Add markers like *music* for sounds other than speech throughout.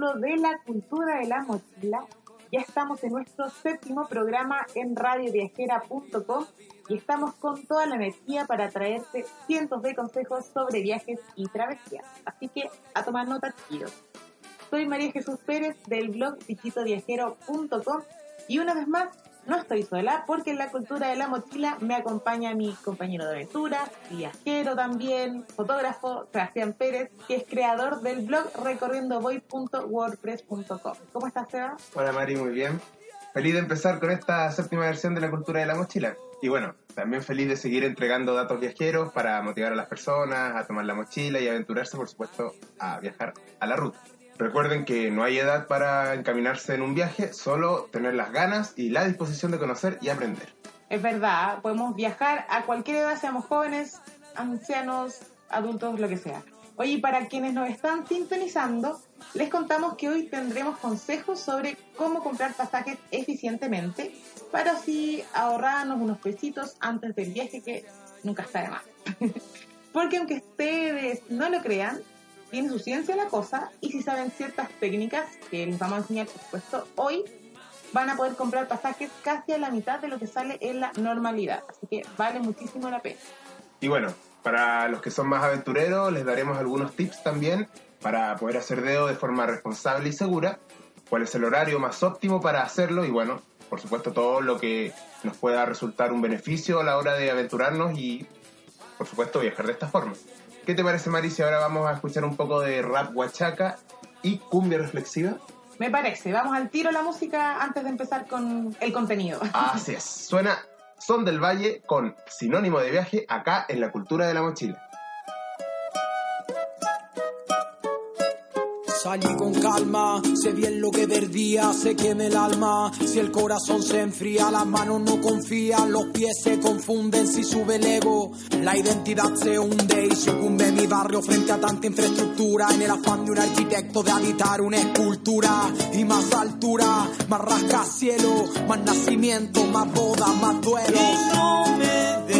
Capítulo de la cultura de la mochila. Ya estamos en nuestro séptimo programa en radioviajera.com y estamos con toda la energía para traerte cientos de consejos sobre viajes y travesías. Así que a tomar nota, chicos. Soy María Jesús Pérez del blog digitoviajero.com y una vez más no estoy sola porque en la cultura de la mochila me acompaña mi compañero de aventura, viajero también, fotógrafo, Sebastián Pérez, que es creador del blog recorriendovoy.wordpress.com. ¿Cómo estás, Seba? Hola Mari, muy bien. Feliz de empezar con esta séptima versión de la cultura de la mochila. Y bueno, también feliz de seguir entregando datos viajeros para motivar a las personas a tomar la mochila y aventurarse, por supuesto, a viajar a la ruta. Recuerden que no hay edad para encaminarse en un viaje, solo tener las ganas y la disposición de conocer y aprender. Es verdad, podemos viajar a cualquier edad, seamos jóvenes, ancianos, adultos, lo que sea. Oye, para quienes nos están sintonizando, les contamos que hoy tendremos consejos sobre cómo comprar pasajes eficientemente para así ahorrarnos unos pesitos antes del viaje que nunca está de más. *laughs* Porque aunque ustedes no lo crean, tiene su ciencia la cosa y si saben ciertas técnicas que les vamos a enseñar, por supuesto, hoy van a poder comprar pasajes casi a la mitad de lo que sale en la normalidad. Así que vale muchísimo la pena. Y bueno, para los que son más aventureros, les daremos algunos tips también para poder hacer dedo de forma responsable y segura, cuál es el horario más óptimo para hacerlo y bueno, por supuesto todo lo que nos pueda resultar un beneficio a la hora de aventurarnos y por supuesto viajar de esta forma. ¿Qué te parece, Mari, si ahora vamos a escuchar un poco de rap huachaca y cumbia reflexiva? Me parece. Vamos al tiro la música antes de empezar con el contenido. Así es. Suena Son del Valle con sinónimo de viaje acá en la cultura de la mochila. Salí con calma, sé bien lo que perdía, sé que el alma. Si el corazón se enfría, las manos no confían, los pies se confunden si sube el ego. La identidad se hunde y sucumbe mi barrio frente a tanta infraestructura. En el afán de un arquitecto de habitar una escultura y más altura, más rascacielo, más nacimiento, más boda, más duelo.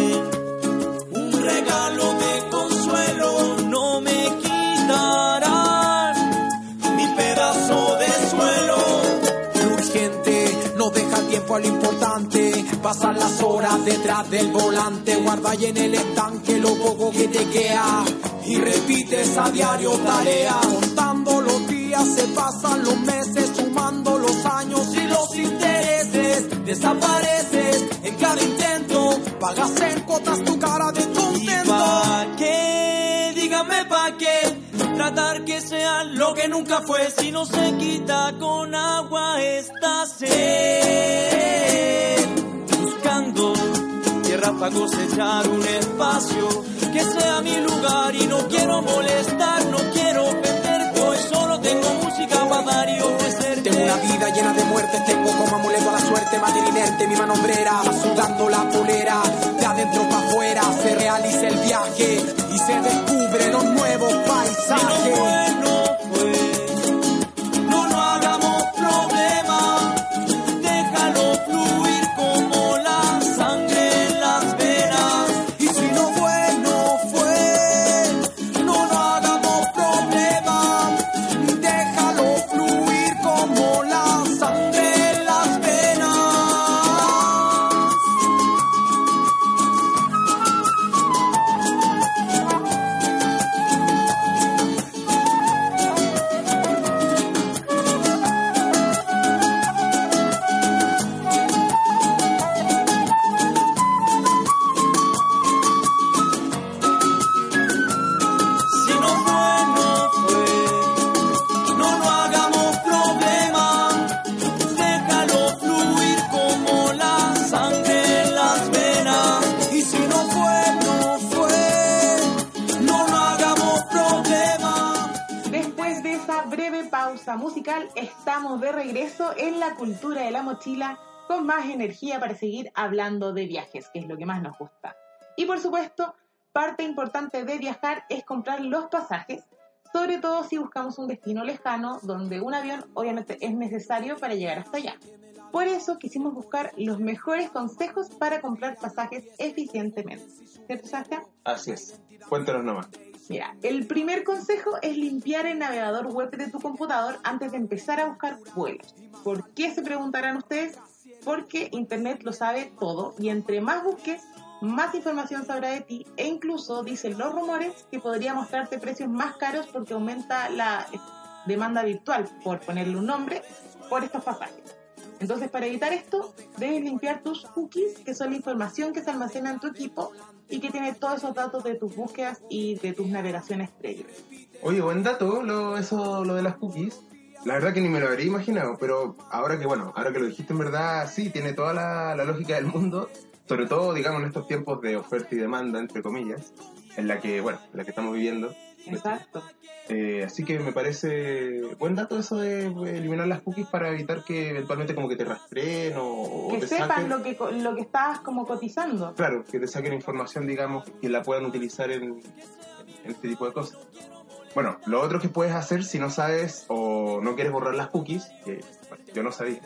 Pasan las horas detrás del volante, guarda ahí en el estanque lo poco que te queda. Y repites a diario tarea, contando los días, se pasan los meses, sumando los años y los intereses. Desapareces en cada intento, pagas en cuotas tu cara de ¿Y contento. pa' qué? Dígame pa' qué. Tratar que sea lo que nunca fue. Si no se quita con agua esta sed. Tierra para cosechar un espacio que sea mi lugar. Y no quiero molestar, no quiero perderte. Hoy solo tengo música para dar y ofrecerte. Tengo una vida llena de muertes, tengo como amuleto a la suerte, madre inerte, mi mano hombrera, va sudando la polera, de adentro para afuera, se realiza el viaje y se descubren los nuevos paisajes. En la cultura de la mochila con más energía para seguir hablando de viajes, que es lo que más nos gusta. Y por supuesto, parte importante de viajar es comprar los pasajes, sobre todo si buscamos un destino lejano donde un avión obviamente es necesario para llegar hasta allá. Por eso quisimos buscar los mejores consejos para comprar pasajes eficientemente. ¿Cierto, Sebastián? Así es. Cuéntanos nomás. Mira, el primer consejo es limpiar el navegador web de tu computador antes de empezar a buscar vuelos. ¿Por qué se preguntarán ustedes? Porque Internet lo sabe todo y entre más busques, más información sabrá de ti e incluso dicen los rumores que podría mostrarte precios más caros porque aumenta la demanda virtual, por ponerle un nombre, por estos pasajes. Entonces, para evitar esto, debes limpiar tus cookies, que son la información que se almacena en tu equipo y que tiene todos esos datos de tus búsquedas y de tus navegaciones previas. Oye, buen dato, lo, eso, lo de las cookies. La verdad que ni me lo habría imaginado, pero ahora que, bueno, ahora que lo dijiste en verdad, sí, tiene toda la, la lógica del mundo, sobre todo, digamos, en estos tiempos de oferta y demanda, entre comillas, en la que, bueno, en la que estamos viviendo. Exacto. Eh, así que me parece buen dato eso de eliminar las cookies para evitar que eventualmente como que te rastreen o, o Que te sepan saquen. lo que, lo que estás como cotizando. Claro, que te saquen información, digamos, que la puedan utilizar en, en este tipo de cosas. Bueno, lo otro que puedes hacer si no sabes o no quieres borrar las cookies, que bueno, yo no sabía,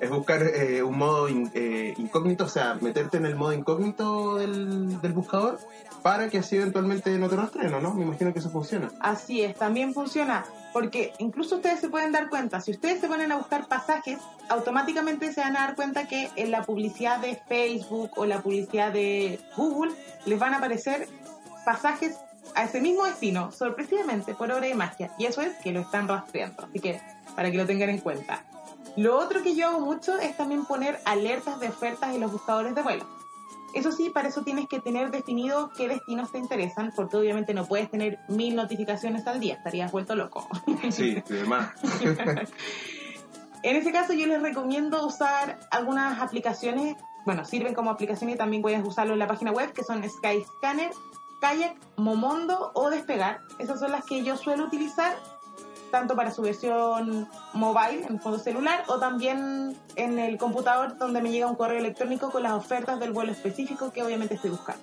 es buscar eh, un modo eh, incógnito, o sea, meterte en el modo incógnito del, del buscador para que así eventualmente no te rastreen, ¿o ¿no? Me imagino que eso funciona. Así es, también funciona. Porque incluso ustedes se pueden dar cuenta, si ustedes se ponen a buscar pasajes, automáticamente se van a dar cuenta que en la publicidad de Facebook o la publicidad de Google les van a aparecer pasajes a ese mismo destino, sorpresivamente, por obra de magia. Y eso es que lo están rastreando. Así que, para que lo tengan en cuenta. Lo otro que yo hago mucho es también poner alertas de ofertas en los buscadores de vuelo. Eso sí, para eso tienes que tener definido qué destinos te interesan, porque obviamente no puedes tener mil notificaciones al día, estarías vuelto loco. Sí, *laughs* de más. En ese caso yo les recomiendo usar algunas aplicaciones, bueno, sirven como aplicaciones y también puedes usarlo en la página web, que son Skyscanner, Kayak, Momondo o Despegar. Esas son las que yo suelo utilizar tanto para su versión mobile, en fondo celular, o también en el computador donde me llega un correo electrónico con las ofertas del vuelo específico que obviamente estoy buscando.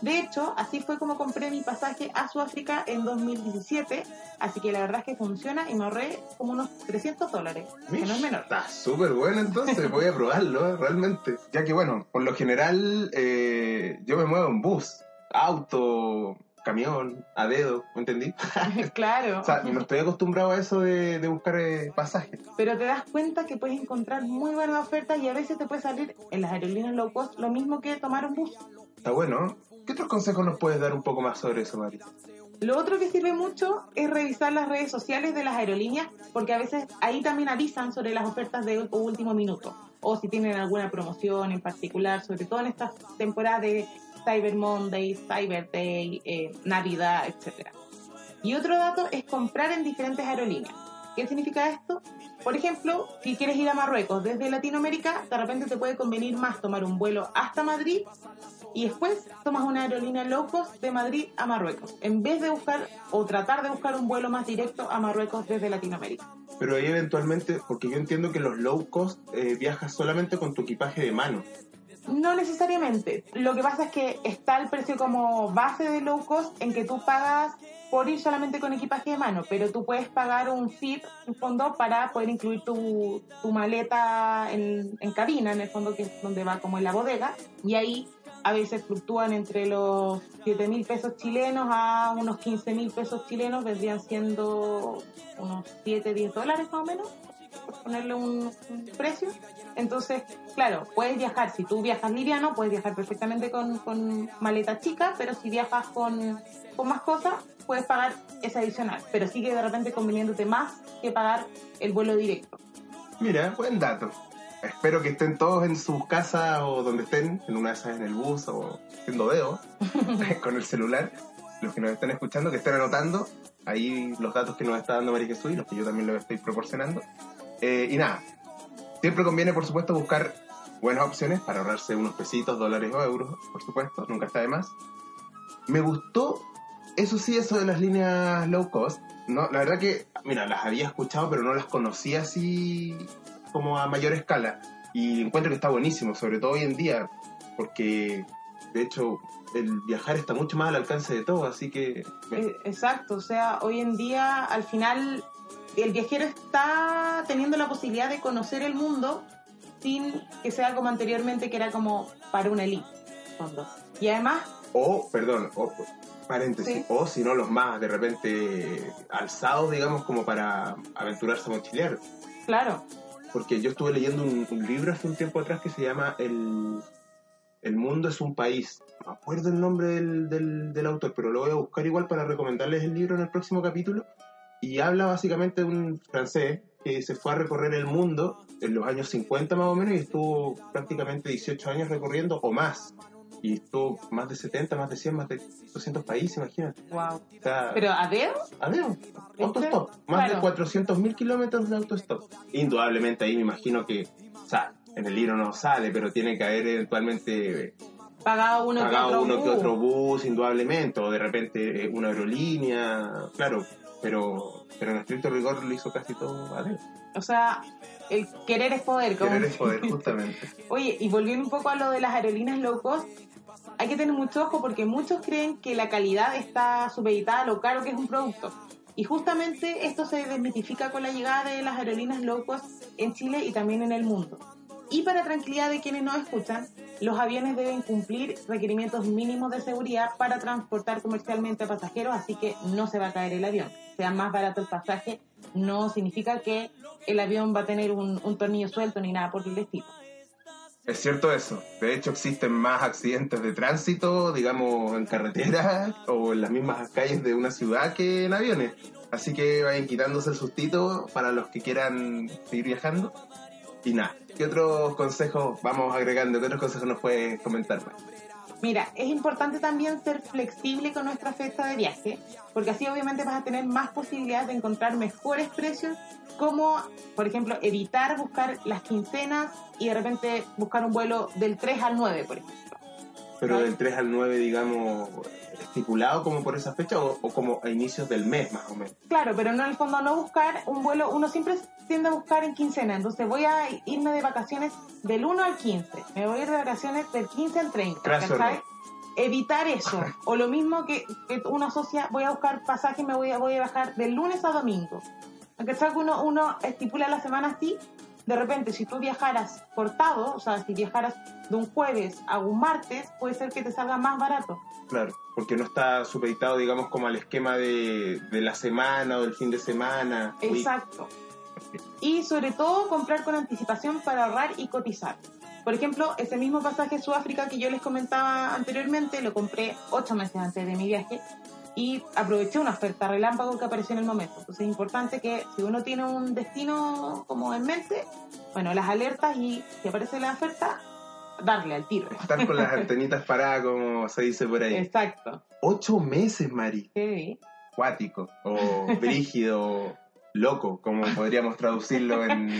De hecho, así fue como compré mi pasaje a Sudáfrica en 2017, así que la verdad es que funciona y me ahorré como unos 300 dólares, que no. Está súper bueno entonces, voy a probarlo, ¿eh? realmente. Ya que bueno, por lo general eh, yo me muevo en bus, auto, camión, a dedo, ¿me entendí? *laughs* claro. O sea, no estoy acostumbrado a eso de, de buscar eh, pasajes. Pero te das cuenta que puedes encontrar muy buenas ofertas y a veces te puede salir en las aerolíneas low cost lo mismo que tomar un bus. Está bueno. ¿Qué otros consejos nos puedes dar un poco más sobre eso, Mari? Lo otro que sirve mucho es revisar las redes sociales de las aerolíneas, porque a veces ahí también avisan sobre las ofertas de último minuto, o si tienen alguna promoción en particular, sobre todo en estas temporadas de Cyber Monday, Cyber Day, eh, Navidad, etc. Y otro dato es comprar en diferentes aerolíneas. ¿Qué significa esto? Por ejemplo, si quieres ir a Marruecos desde Latinoamérica, de repente te puede convenir más tomar un vuelo hasta Madrid y después tomas una aerolínea low cost de Madrid a Marruecos, en vez de buscar o tratar de buscar un vuelo más directo a Marruecos desde Latinoamérica. Pero ahí eventualmente, porque yo entiendo que los low cost eh, viajas solamente con tu equipaje de mano. No necesariamente. Lo que pasa es que está el precio como base de low cost en que tú pagas por ir solamente con equipaje de mano, pero tú puedes pagar un FIP en fondo para poder incluir tu, tu maleta en, cabina, en el fondo que es donde va como en la bodega, y ahí a veces fluctúan entre los 7 mil pesos chilenos a unos 15 mil pesos chilenos, vendrían siendo unos 7, 10 dólares más o menos, por ponerle un precio. Entonces, claro, puedes viajar, si tú viajas liviano, puedes viajar perfectamente con, con maleta chica, pero si viajas con, con más cosas, puedes pagar ese adicional. Pero sigue de repente conveniéndote más que pagar el vuelo directo. Mira, buen dato. Espero que estén todos en sus casas o donde estén, en una de esas en el bus o haciendo dedo *laughs* con el celular. Los que nos están escuchando, que estén anotando ahí los datos que nos está dando María Jesús y los que yo también les estoy proporcionando. Eh, y nada, siempre conviene, por supuesto, buscar buenas opciones para ahorrarse unos pesitos, dólares o euros, por supuesto, nunca está de más. Me gustó, eso sí, eso de las líneas low cost, No, la verdad que, mira, las había escuchado, pero no las conocía así como a mayor escala. Y encuentro que está buenísimo, sobre todo hoy en día, porque de hecho el viajar está mucho más al alcance de todo, así que... Eh, Exacto, o sea, hoy en día al final el viajero está teniendo la posibilidad de conocer el mundo sin que sea como anteriormente que era como para una elite. fondo. Y además, O, perdón, o, paréntesis, Sí. o si no los más de repente alzados, digamos, como para aventurarse a mochilear. claro, Porque yo estuve leyendo un, un libro hace un tiempo atrás que se llama El, el mundo es un país. No me acuerdo el nombre del, del, del autor, pero lo voy a buscar igual para recomendarles el libro en el próximo capítulo. Y habla básicamente de un francés que se fue a recorrer el mundo en los años 50 más o menos y estuvo prácticamente 18 años recorriendo o más. Y estuvo más de 70, más de 100, más de 200 países, imagínate. wow. O sea, Pero a ver, a autostop. Más Claro. de 400.000 kilómetros de autostop. Indudablemente ahí me imagino que, o sea, en el libro no sale, pero tiene que haber eventualmente pagado uno pagado que otro. uno que bus. otro bus, indudablemente, o de repente eh, una aerolínea, claro, pero, pero en estricto rigor lo hizo casi todo a. O sea, el querer es poder. Como Querer es poder, *laughs* justamente. Oye, y volviendo un poco a lo de las aerolíneas low cost, hay que tener mucho ojo porque muchos creen que la calidad está supeditada a lo caro que es un producto. Y justamente esto se desmitifica con la llegada de las aerolíneas low cost en Chile y también en el mundo. Y para tranquilidad de quienes nos escuchan, los aviones deben cumplir requerimientos mínimos de seguridad para transportar comercialmente a pasajeros, así que no se va a caer el avión. Sea más barato el pasaje, no significa que el avión va a tener un, tornillo suelto ni nada por el estilo. Es cierto eso. De hecho, existen más accidentes de tránsito, digamos, en carretera o en las mismas calles de una ciudad que en aviones. Así que vayan quitándose el sustito para los que quieran seguir viajando. Y nada, ¿qué otros consejos vamos agregando? ¿Qué otros consejos nos puedes comentar? más? Mira, es importante también ser flexible con nuestra fecha de viaje, porque así obviamente vas a tener más posibilidades de encontrar mejores precios, como por ejemplo evitar buscar las quincenas y de repente buscar un vuelo del 3 al 9, por ejemplo. Pero del 3 al 9, digamos, estipulado como por esa fecha o, o como a inicios del mes más o menos. Claro, pero no en el fondo no buscar un vuelo, uno siempre tiende a buscar en quincena, entonces voy a irme de vacaciones del 1 al 15, me voy a ir de vacaciones del 15 al 30, Craso ¿cachai? error. Evitar eso, *laughs* o lo mismo que, que uno asocia, voy a buscar pasaje, me voy a, voy a bajar del lunes a domingo. ¿Cachai? Que uno, uno estipula la semana así, de repente si tú viajaras cortado, o sea, si viajaras de un jueves a un martes, puede ser que te salga más barato. Claro, porque no está supeditado, digamos, como al esquema de, de la semana o del fin de semana. Exacto. Y sobre todo comprar con anticipación para ahorrar y cotizar. Por ejemplo, ese mismo pasaje a Sudáfrica que yo les comentaba anteriormente, lo compré ocho meses antes de mi viaje y aproveché una oferta relámpago que apareció en el momento. Entonces es importante que si uno tiene un destino como en mente, bueno, las alertas y si aparece la oferta, darle al tiro. Estar con las *laughs* antenitas paradas, como se dice por ahí. Exacto. Ocho meses, Mari. Sí. Cuático, o brígido, loco, como podríamos traducirlo en,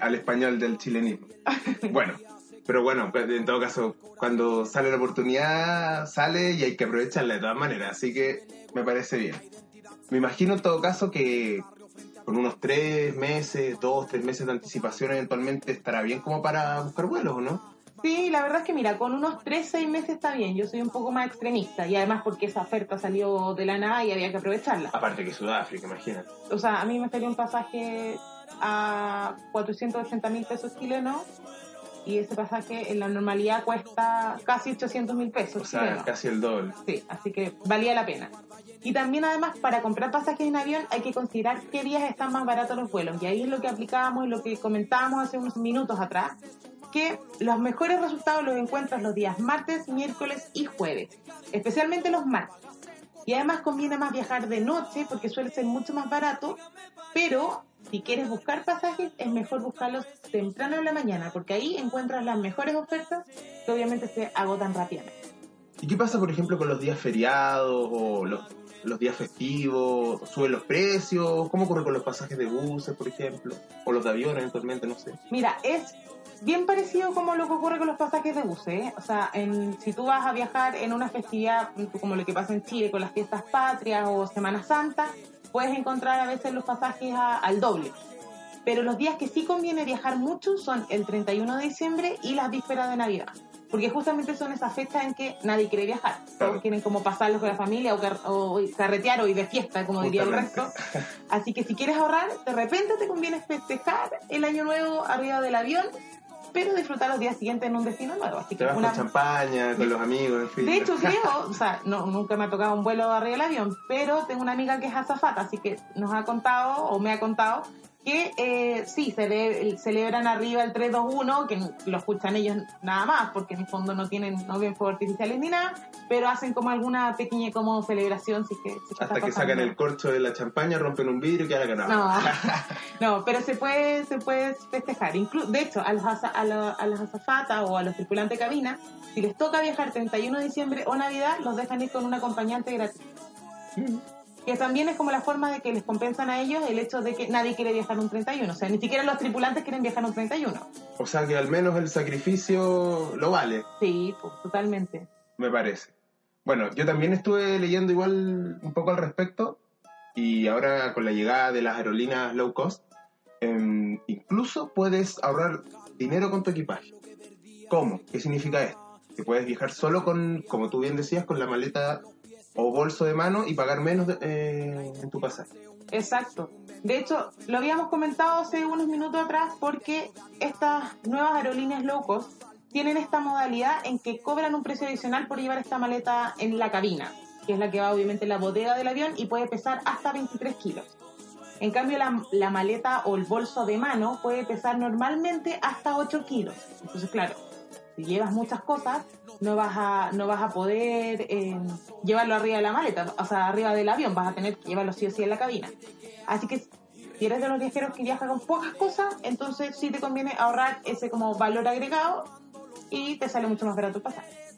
al español del chilenismo. Bueno, pero bueno, en todo caso, cuando sale la oportunidad, sale y hay que aprovecharla de todas maneras, así que me parece bien. Me imagino en todo caso que con unos tres meses, dos, tres meses de anticipación eventualmente estará bien como para buscar vuelos, ¿o no? Sí, la verdad es que mira, con unos 3, 6 meses está bien. Yo soy un poco más extremista y además porque esa oferta salió de la nada y había que aprovecharla. Aparte que Sudáfrica, imagínate. O sea, a mí me salió un pasaje a 480 mil pesos chilenos y ese pasaje en la normalidad cuesta casi 800 mil pesos O sea, casi el doble. Sí, así que valía la pena. Y también además para comprar pasajes en avión hay que considerar qué días están más baratos los vuelos. Y ahí es lo que aplicábamos y lo que comentábamos hace unos minutos atrás, que los mejores resultados los encuentras los días martes, miércoles y jueves, especialmente los martes. Y además conviene más viajar de noche porque suele ser mucho más barato, pero si quieres buscar pasajes es mejor buscarlos temprano en la mañana porque ahí encuentras las mejores ofertas que obviamente se agotan rápidamente. ¿Y qué pasa, por ejemplo, con los días feriados o los, los días festivos? ¿Suben los precios? ¿Cómo ocurre con los pasajes de buses, por ejemplo? O los de aviones, eventualmente, no sé. Mira, es bien parecido como lo que ocurre con los pasajes de buses. ¿eh? O sea, en, si tú vas a viajar en una festividad como lo que pasa en Chile con las fiestas patrias o Semana Santa, puedes encontrar a veces los pasajes a- al doble. Pero los días que sí conviene viajar mucho son el 31 de diciembre y las vísperas de Navidad. Porque justamente son esas fechas en que nadie quiere viajar. Todos Claro. quieren como pasarlos con la familia o, car- o carretear o ir de fiesta, como diría el resto. Así que si quieres ahorrar, de repente te conviene festejar el año nuevo arriba del avión, pero disfrutar los días siguientes en un destino nuevo. Así Te que vas una, con champaña, con los amigos, en fin. de hecho, *laughs* creo, o sea, no, nunca me ha tocado un vuelo arriba del avión, pero tengo una amiga que es azafata, así que nos ha contado, o me ha contado, que eh, sí, cele- celebran arriba el 321, que lo escuchan ellos nada más, porque en el fondo no tienen, no ven fuegos artificiales ni nada, pero hacen como alguna pequeña como celebración, si es que, si Hasta está que sacan el corcho de la champaña, rompen un vidrio y queda ganado. No, *laughs* no, pero se puede, se puede festejar. Inclu- de hecho, a los, aza- a, lo- a las azafatas o a los tripulantes de cabina, si les toca viajar 31 de diciembre o Navidad, los dejan ir con un acompañante gratis. Que también es como la forma de que les compensan a ellos el hecho de que nadie quiere viajar un 31. O sea, ni siquiera los tripulantes quieren viajar un 31. O sea que al menos el sacrificio lo vale, Sí, pues, totalmente. me parece. Bueno, yo también estuve leyendo igual un poco al respecto y ahora con la llegada de las aerolíneas low cost, em, incluso puedes ahorrar dinero con tu equipaje. ¿Cómo? ¿Qué significa esto? Que puedes viajar solo con, como tú bien decías, con la maleta o bolso de mano y pagar menos eh, en tu pasaje. Exacto. De hecho, lo habíamos comentado hace unos minutos atrás porque estas nuevas aerolíneas low cost tienen esta modalidad en que cobran un precio adicional por llevar esta maleta en la cabina, que es la que va obviamente en la bodega del avión y puede pesar hasta 23 kilos. En cambio, la, la maleta o el bolso de mano puede pesar normalmente hasta 8 kilos. Entonces, claro, si llevas muchas cosas, no vas a, no vas a poder eh, llevarlo arriba de la maleta, o sea, arriba del avión, vas a tener que llevarlo sí o sí en la cabina. Así que si eres de los viajeros que viajan con pocas cosas, entonces sí te conviene ahorrar ese como valor agregado y te sale mucho más barato el pasaje.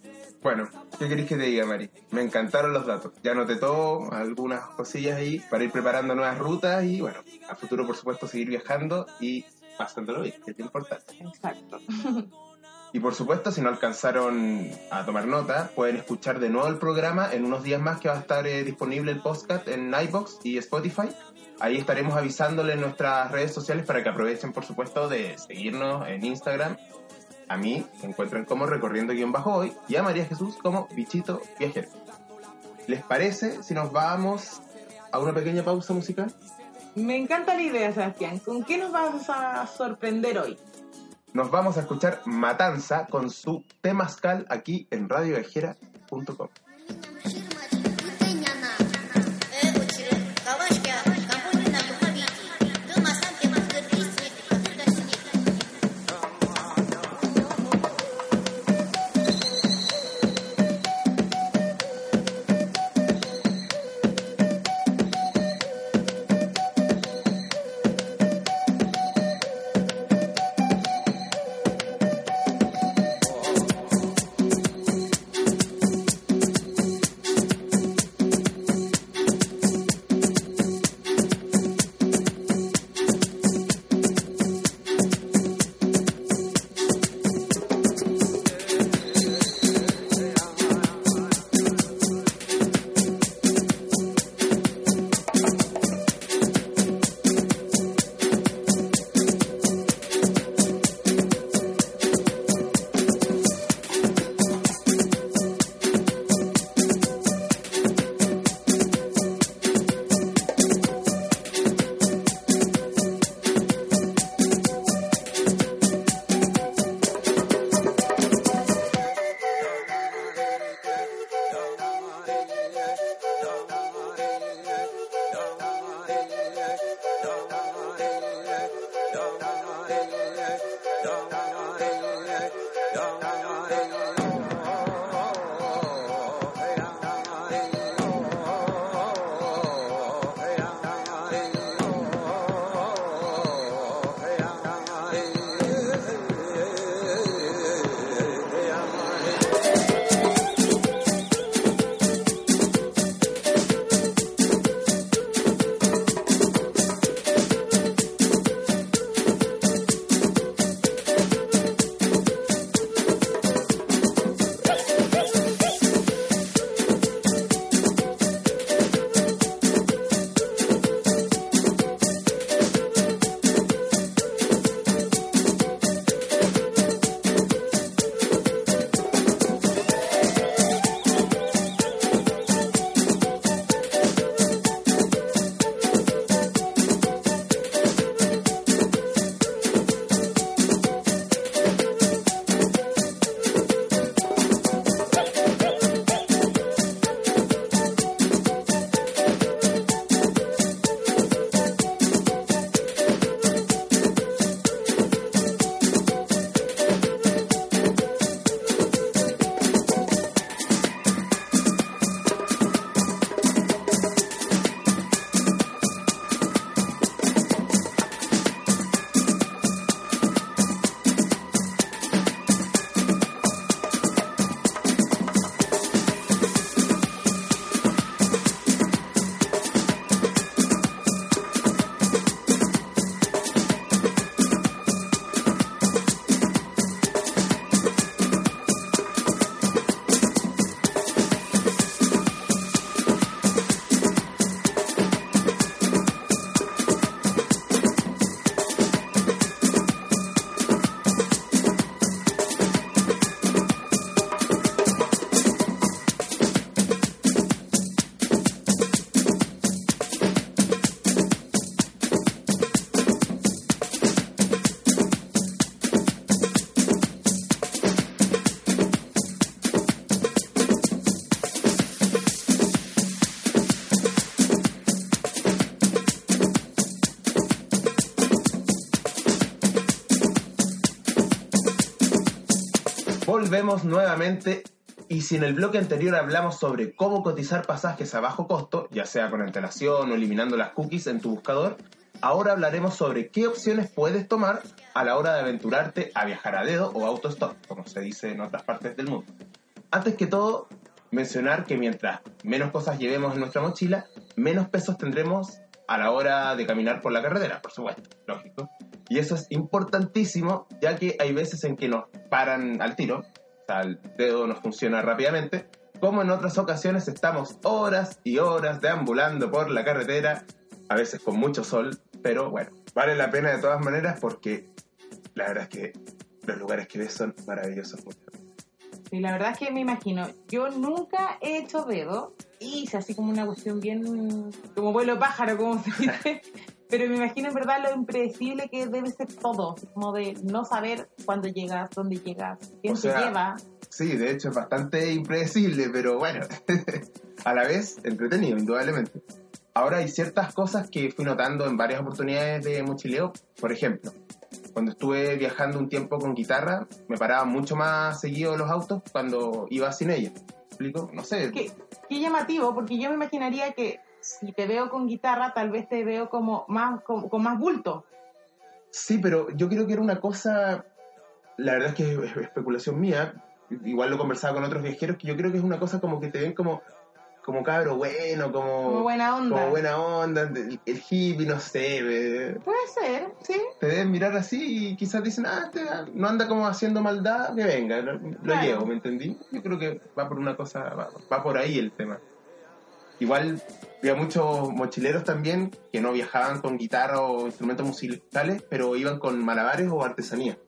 Bueno, ¿qué queréis que te diga, Mari? Me encantaron los datos. Ya anoté todo, algunas cosillas ahí para ir preparando nuevas rutas y, bueno, a futuro, por supuesto, seguir viajando y pasándolo bien, que es importante. Exacto. *laughs* Y, por supuesto, si no alcanzaron a tomar nota, pueden escuchar de nuevo el programa en unos días más que va a estar eh, disponible el podcast en iBox y Spotify. Ahí estaremos avisándole en nuestras redes sociales para que aprovechen, por supuesto, de seguirnos en Instagram. A mí me encuentran como recorriendo guion bajo hoy y a María Jesús como bichito viajero. ¿Les parece si nos vamos a una pequeña pausa musical? Me encanta la idea, Sebastián. ¿Con qué nos vas a sorprender hoy? Nos vamos a escuchar Matanza con su temazcal aquí en radioviajera.com. y si en el bloque anterior hablamos sobre cómo cotizar pasajes a bajo costo, ya sea con antelación o eliminando las cookies en tu buscador, ahora hablaremos sobre qué opciones puedes tomar a la hora de aventurarte a viajar a dedo o autostop, como se dice en otras partes del mundo. Antes que todo, mencionar que mientras menos cosas llevemos en nuestra mochila, menos pesos tendremos a la hora de caminar por la carretera, por supuesto, lógico. Y eso es importantísimo, ya que hay veces en que nos paran al tiro, sea, el dedo nos funciona rápidamente, como en otras ocasiones estamos horas y horas deambulando por la carretera, a veces con mucho sol, pero bueno, vale la pena de todas maneras porque la verdad es que los lugares que ves son maravillosos. Y la verdad es que me imagino, yo nunca he hecho dedo, hice así como una cuestión bien, como vuelo pájaro, como se dice, *laughs* pero me imagino en verdad lo impredecible que debe ser todo, como de no saber cuándo llegas, dónde llegas, quién O te sea, lleva. Sí, de hecho es bastante impredecible, pero bueno, *laughs* a la vez entretenido, indudablemente. Ahora hay ciertas cosas que fui notando en varias oportunidades de mochileo. Por ejemplo, cuando estuve viajando un tiempo con guitarra, me paraba mucho más seguido los autos cuando iba sin ella. ¿Me explico? No sé. Qué, qué llamativo, porque yo me imaginaría que si te veo con guitarra, tal vez te veo como más, con, con más bulto. Sí, pero yo creo que era una cosa, la verdad es que es especulación mía, igual lo conversaba con otros viajeros, que yo creo que es una cosa como que te ven como, como cabro bueno, como, Como buena onda. como buena onda, el, el hippie, no sé, Puede ser, sí. te deben mirar así y quizás dicen, ah, este no anda como haciendo maldad, que venga, lo, lo Claro. llevo, ¿me entendí? Yo creo que va por una cosa, va, va por ahí el tema. Igual había muchos mochileros también que no viajaban con guitarra o instrumentos musicales, pero iban con malabares o artesanía.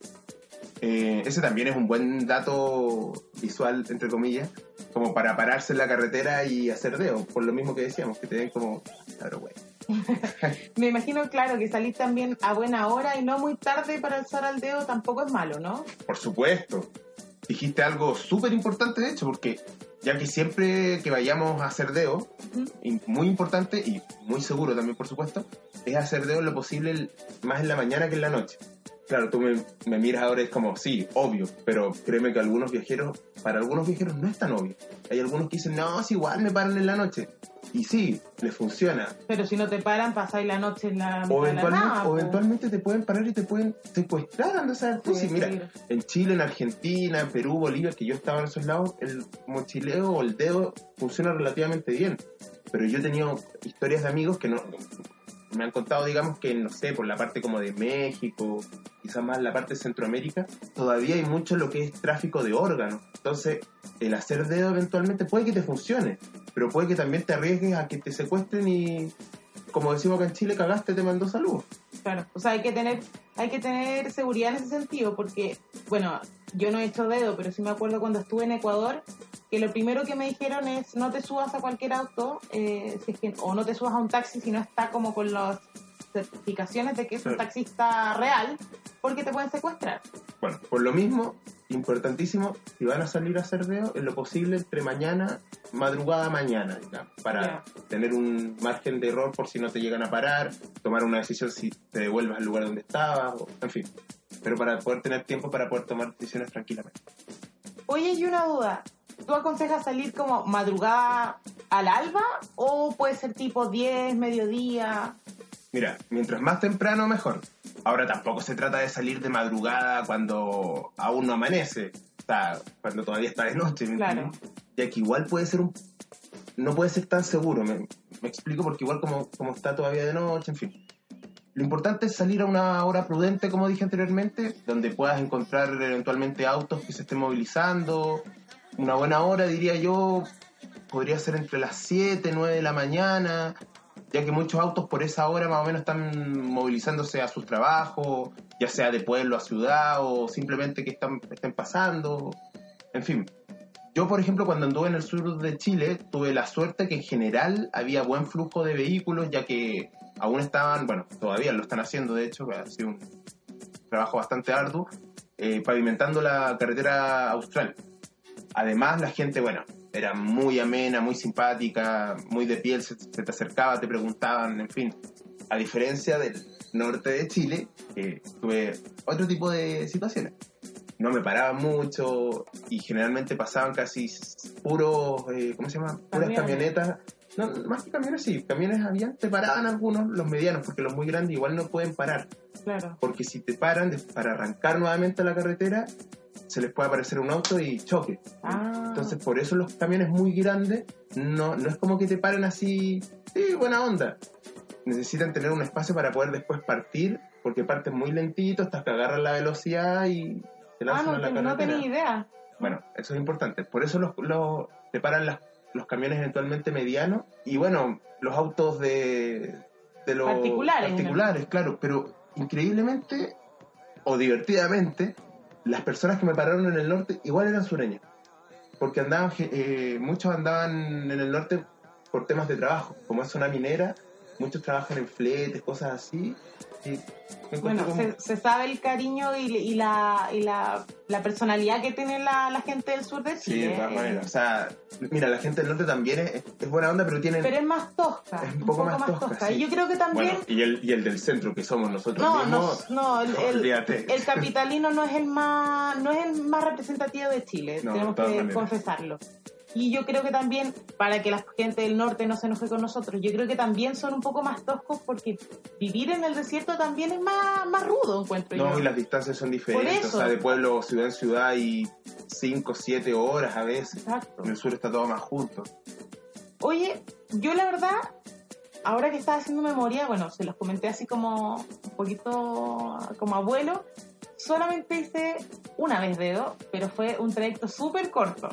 Eh, ese también es un buen dato visual, entre comillas, como para pararse en la carretera y hacer dedo, por lo mismo que decíamos, que te ven como, claro, güey. *laughs* Me imagino, claro, que salir también a buena hora y no muy tarde para alzar al dedo tampoco es malo, ¿no? Por supuesto. Dijiste algo súper importante, de hecho, porque ya que siempre que vayamos a hacer deo, y muy importante y muy seguro también, por supuesto, es hacer deo lo posible más en la mañana que en la noche. Claro, tú me, me miras ahora y es como, sí, obvio, pero créeme que algunos viajeros, para algunos viajeros no es tan obvio. Hay algunos que dicen, no, es igual, me paran en la noche. Y sí, les funciona. Pero si no te paran, pasáis la noche en la O la eventualmente, nada, o po. eventualmente te pueden parar y te pueden secuestrar, tú. Sí, Sí, mira, en Chile, en Argentina, en Perú, Bolivia, que yo estaba en esos lados, el mochileo o el dedo funciona relativamente bien. Pero yo he tenido historias de amigos que no me han contado, digamos, que no sé, por la parte como de México, quizás más la parte de Centroamérica, todavía hay mucho lo que es tráfico de órganos. Entonces, el hacer dedo eventualmente puede que te funcione, pero puede que también te arriesgues a que te secuestren y, como decimos acá en Chile, cagaste, te mandó salud. Claro, o sea, hay que tener, hay que tener seguridad en ese sentido, porque, bueno, yo no he hecho dedo, pero sí me acuerdo cuando estuve en Ecuador, que lo primero que me dijeron es no te subas a cualquier auto, eh, si es que- o no te subas a un taxi si no está como con las certificaciones de que es un taxista real, porque te pueden secuestrar. Bueno, por lo mismo, importantísimo, si van a salir a hacer dedo, en lo posible entre mañana, madrugada mañana, digamos, para tener un margen de error por si no te llegan a parar, tomar una decisión si te devuelves al lugar donde estabas, o- en fin. Pero para poder tener tiempo para poder tomar decisiones tranquilamente. Oye, y una duda, ¿tú aconsejas salir como madrugada al alba o puede ser tipo 10, mediodía? Mira, mientras más temprano, mejor. Ahora tampoco se trata de salir de madrugada cuando aún no amanece, o sea, cuando todavía está de noche, ¿me Claro. Ya que igual puede ser un... No puede ser tan seguro, me, me explico, porque igual como, como está todavía de noche, en fin. Lo importante es salir a una hora prudente, como dije anteriormente, donde puedas encontrar eventualmente autos que se estén movilizando. Una buena hora, diría yo, podría ser entre las 7, 9 de la mañana, ya que muchos autos por esa hora más o menos están movilizándose a sus trabajos, ya sea de pueblo a ciudad o simplemente que están, estén pasando. En fin, yo por ejemplo cuando anduve en el sur de Chile tuve la suerte que en general había buen flujo de vehículos, ya que aún estaban, bueno, todavía lo están haciendo de hecho, ha sido un trabajo bastante arduo, eh, pavimentando la carretera austral. Además, la gente, bueno, era muy amena, muy simpática, muy de piel, se, se te acercaba, te preguntaban, en fin. A diferencia del norte de Chile, que tuve otro tipo de situaciones. no me paraban mucho y generalmente pasaban casi puros, eh, ¿cómo se llama? Puras camionetas. No, más que camiones, sí, camiones habían, te paraban algunos, los medianos, porque los muy grandes igual no pueden parar. Claro. Porque si te paran de- para arrancar nuevamente a la carretera, se les puede aparecer un auto y choque. Ah. Entonces, por eso los camiones muy grandes no, no es como que te paren así, sí, buena onda. Necesitan tener un espacio para poder después partir, porque parten muy lentito hasta que agarran la velocidad y se Ah, lanzan no, a la no tenía idea. Bueno, eso es importante. Por eso los, los, te paran las- los camiones eventualmente medianos y bueno, los autos de, de los Particulares, particulares, claro, pero increíblemente o divertidamente, las personas que me pararon en el norte igual eran sureñas. Porque andaban, eh, muchos andaban en el norte por temas de trabajo. Como es zona minera, muchos trabajan en fletes, cosas así. Encuentro Bueno, como- se, se sabe el cariño y, y la, y la, la personalidad que tiene la, la gente del sur de Sí, Chile. de todas maneras. O sea, mira, la gente del norte también es, es buena onda, pero tienen... Pero es más tosca. Es un poco más tosca, sí. Y yo creo que también... Bueno, y el, y el del centro, que somos nosotros no, no, mismos... no, el, *laughs* el- el capitalino no es el más no es el más representativo de Chile, No, tenemos que confesarlo. Y yo creo que también, para que la gente del norte no se enoje con nosotros, yo creo que también son un poco más toscos porque vivir en el desierto también es más, más rudo, encuentro No, yo. y las distancias son diferentes. O sea, de pueblo ciudad en ciudad y 5, 7 horas a veces. Exacto. En el sur está todo más junto. Oye, yo la verdad, ahora que estaba haciendo memoria, bueno, se los comenté así como un poquito como abuelo, solamente hice una vez dedo, pero fue un trayecto súper corto.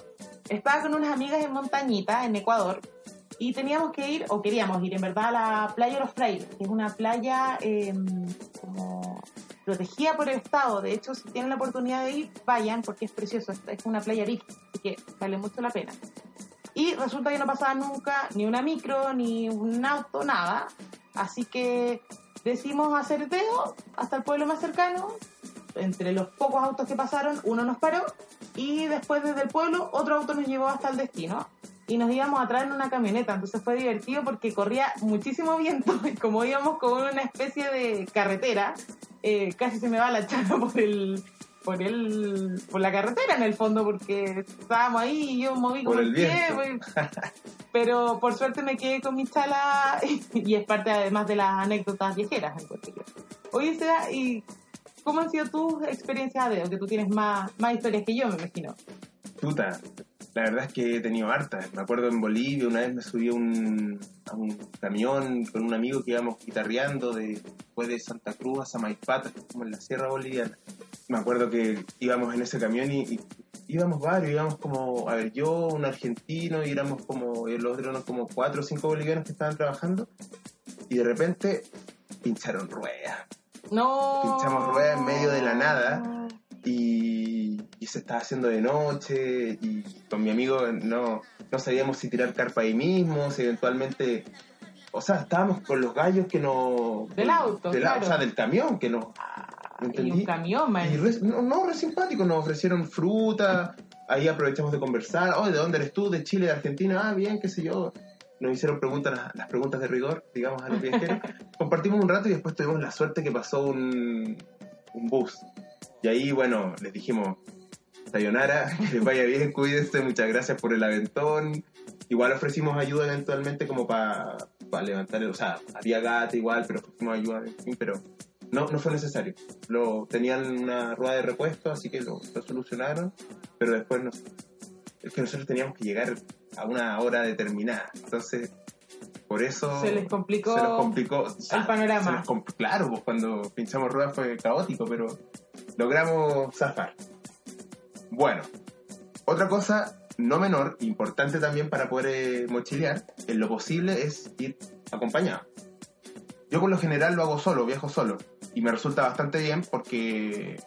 Estaba con unas amigas en Montañita, en Ecuador, y teníamos que ir, o queríamos ir en verdad, a la playa de los Frailes, que es una playa eh, como protegida por el Estado. De hecho, si tienen la oportunidad de ir, vayan, porque es precioso, es una playa VIP, así que vale mucho la pena. Y resulta que no pasaba nunca ni una micro, ni un auto, nada. Así que decidimos hacer dedo hasta el pueblo más cercano. Entre los pocos autos que pasaron, uno nos paró y después desde el pueblo otro auto nos llevó hasta el destino. Y nos íbamos a traer en una camioneta, entonces fue divertido porque corría muchísimo viento *laughs* y como íbamos con una especie de carretera, eh, casi se me va la chana por el, por el, por la carretera en el fondo porque estábamos ahí y yo moví como el pie, *laughs* pero por suerte me quedé con mi chala *laughs* y es parte además de las anécdotas viejeras encuentro yo. Oye, Seba, ¿y cómo han sido tus experiencias de? Que tú tienes más, más historias que yo, me imagino. Puta, la verdad es que he tenido hartas. Me acuerdo en Bolivia, una vez me subí a un, a un camión con un amigo que íbamos guitarreando de, después de Santa Cruz a Samaipata, como en la sierra boliviana. Me acuerdo que íbamos en ese camión y, íbamos varios, íbamos como, a ver, yo, un argentino, y éramos como, los otros como cuatro o cinco bolivianos que estaban trabajando, y de repente pincharon ruedas. No. Pinchamos ruedas en medio de la nada. y, y se estaba haciendo de noche y con mi amigo no, no sabíamos si tirar carpa ahí mismo, si eventualmente... O sea, estábamos con los gallos que nos... Del auto, del, claro. O sea, del camión que nos... Y ¿entendí? un camión, man. Y re- no, no, re simpático, nos ofrecieron fruta, ahí aprovechamos de conversar, oh, ¿de dónde eres tú? ¿De Chile, de Argentina? Ah, bien, qué sé yo. Nos hicieron preguntas, las, preguntas de rigor, digamos, a los viajeros. *laughs* Compartimos un rato y después tuvimos la suerte que pasó un, un bus. Y ahí, bueno, les dijimos, Sayonara, que les vaya bien, *laughs* cuídense, muchas gracias por el aventón. Igual ofrecimos ayuda eventualmente como para levantar, el- o sea, había gata igual, pero ofrecimos ayuda, en fin, pero no, no fue necesario. Lo, tenían una rueda de repuesto, así que lo, lo solucionaron, pero después nos, es que nosotros teníamos que llegar a una hora determinada. Entonces, por eso Se les complicó se complicó el panorama. se nos compl- claro, pues cuando pinchamos ruedas fue caótico, pero logramos zafar. Bueno, otra cosa no menor, importante también para poder eh, mochilear, en lo posible es ir acompañado. Yo por lo general lo hago solo, viajo solo, y me resulta bastante bien porque,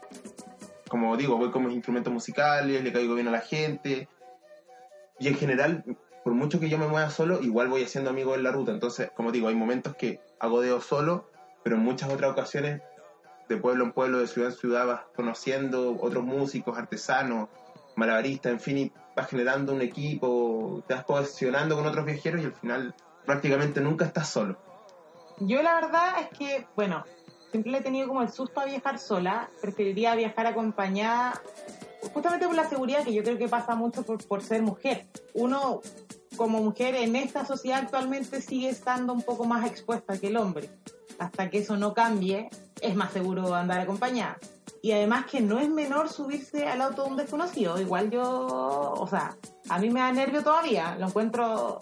como digo, voy con mis instrumentos musicales, le caigo bien a la gente, y en general, por mucho que yo me mueva solo, igual voy haciendo amigos en la ruta. Entonces, como digo, hay momentos que hago dedo solo, pero en muchas otras ocasiones, de pueblo en pueblo, de ciudad en ciudad, vas conociendo otros músicos, artesanos, malabaristas, en fin, y vas generando un equipo, te vas cohesionando con otros viajeros y al final prácticamente nunca estás solo. Yo la verdad es que, bueno, siempre le he tenido como el susto a viajar sola. Preferiría viajar acompañada, justamente por la seguridad que yo creo que pasa mucho por, por ser mujer. Uno, como mujer en esta sociedad actualmente, sigue estando un poco más expuesta que el hombre. Hasta que eso no cambie, es más seguro andar acompañada. Y además que no es menor subirse al auto de un desconocido. Igual yo, o sea, a mí me da nervio todavía. Lo encuentro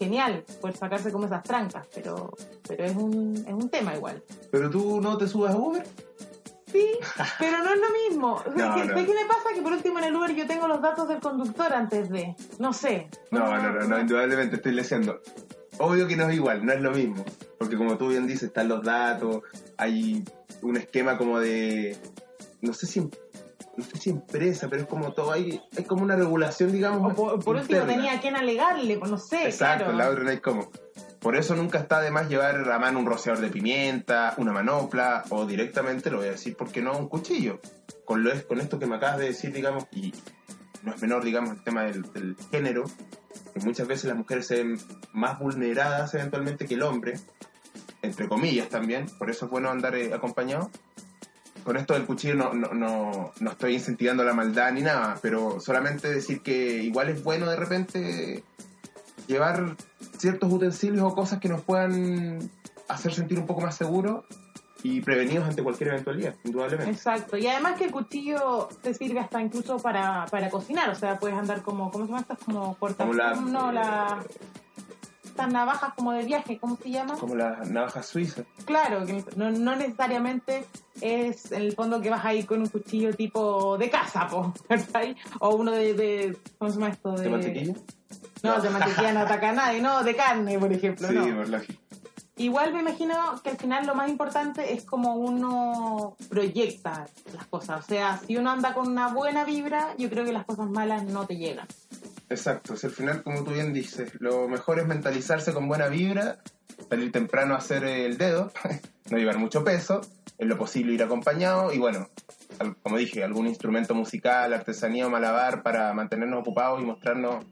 genial poder sacarse como esas trancas, pero, pero es, un, es un tema igual. Pero tú no te subes a Uber. Sí, pero no es lo mismo. No, ¿qué- no. ¿Sabes qué me pasa? Que por último en el Uber yo tengo los datos del conductor antes de. No sé. No, no, no, no, indudablemente estoy leyendo. Obvio que no es igual, no es lo mismo. Porque como tú bien dices, están los datos, hay un esquema como de. No sé si. No sé si empresa, pero es como todo. Hay, hay como una regulación, digamos. O por, por último tenía a quien alegarle, pues no sé. Exacto, claro. la otra no hay cómo. Por eso nunca está de más llevar a mano un rociador de pimienta, una manopla o directamente, lo voy a decir, ¿por qué no? Un cuchillo. Con, lo, con esto que me acabas de decir, digamos, y no es menor, digamos, el tema del, del género, que muchas veces las mujeres se ven más vulneradas eventualmente que el hombre, entre comillas también, por eso es bueno andar eh, acompañado. Con esto del cuchillo no, no, no, no estoy incentivando la maldad ni nada, pero solamente decir que igual es bueno de repente llevar ciertos utensilios o cosas que nos puedan hacer sentir un poco más seguros y prevenidos ante cualquier eventualidad, indudablemente. Exacto. Y además que el cuchillo te sirve hasta incluso para, para cocinar. O sea, puedes andar como, ¿cómo se llama estas? Como la- No, la... Estas navajas como de viaje, ¿cómo se llama? Como las navajas suizas. Claro, que no, no necesariamente es en el fondo que vas a ir con un cuchillo tipo de casa, po. *laughs* O uno de, de ¿cómo se llama esto? ¿De mantequilla? No, de mantequilla no *laughs* ataca a nadie, no, de carne, por ejemplo, Sí, no. por lógico. Igual me imagino que al final lo más importante es como uno proyecta las cosas. O sea, si uno anda con una buena vibra, yo creo que las cosas malas no te llegan. Exacto, si al final, como tú bien dices, lo mejor es mentalizarse con buena vibra, salir temprano a hacer el dedo, *laughs* no llevar mucho peso, en lo posible ir acompañado y bueno, como dije, algún instrumento musical, artesanía o malabar para mantenernos ocupados y mostrarnos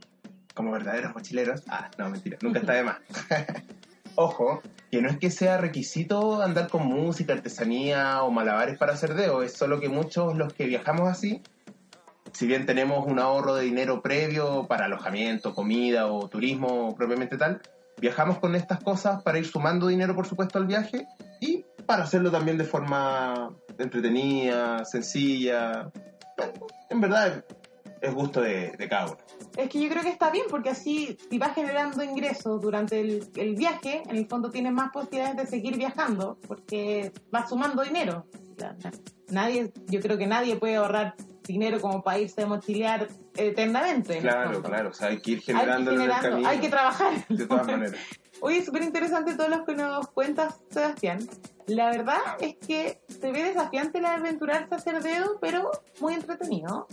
como verdaderos mochileros. Ah, no, mentira, nunca está de más. *laughs* Ojo, que no es que sea requisito andar con música, artesanía o malabares para hacer dedo, es solo que muchos los que viajamos así si bien tenemos un ahorro de dinero previo para alojamiento, comida o turismo propiamente tal, viajamos con estas cosas para ir sumando dinero, por supuesto, al viaje y para hacerlo también de forma entretenida, sencilla. En verdad, es gusto de, de cada uno. Es que yo creo que está bien porque así, si vas generando ingresos durante el, el viaje, en el fondo tienes más posibilidades de seguir viajando porque vas sumando dinero. Nadie, yo creo que nadie puede ahorrar dinero como para irse a mochilear eternamente. Claro, claro, o sea, hay que ir Hay que, generando en el generando, camino. hay que trabajar. De todas maneras. Oye, es súper interesante todo lo que nos cuentas, Sebastián. La verdad es que se ve desafiante el aventurarse a hacer dedo, pero muy entretenido.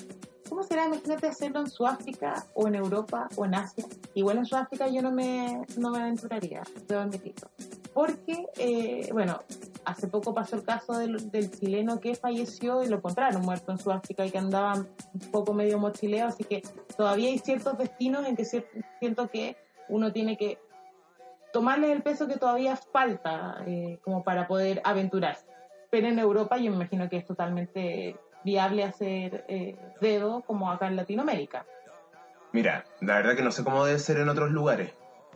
¿Cómo será? Imagínate hacerlo en Sudáfrica o en Europa o en Asia. Igual en Sudáfrica yo no me, no me aventuraría, debo admitirlo. Porque, eh, bueno, hace poco pasó el caso del, chileno que falleció y lo encontraron muerto en Sudáfrica y que andaba un poco medio mochileo, así que todavía hay ciertos destinos en que siento que uno tiene que tomarles el peso que todavía falta eh, como para poder aventurarse. Pero en Europa yo me imagino que es totalmente viable hacer eh, dedo como acá en Latinoamérica. Mira, la verdad que no sé cómo debe ser en otros lugares.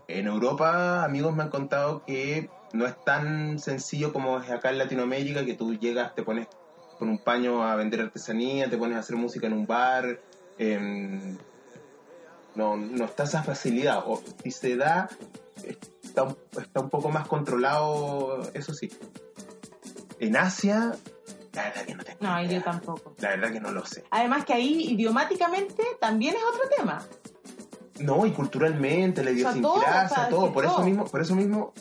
En Europa, amigos me han contado que no es tan sencillo como es acá en Latinoamérica, que tú llegas, te pones con un paño a vender artesanía, te pones a hacer música en un bar. em, no, no está esa facilidad. O si se da, está un, está un poco más controlado, eso sí. En Asia, la verdad que no tengo No, idea. yo tampoco. La verdad que no lo sé. Además que ahí idiomáticamente también es otro tema. No, y culturalmente, la idiosincrasia, todo, o sea, todo, por eso mismo, por eso mismo.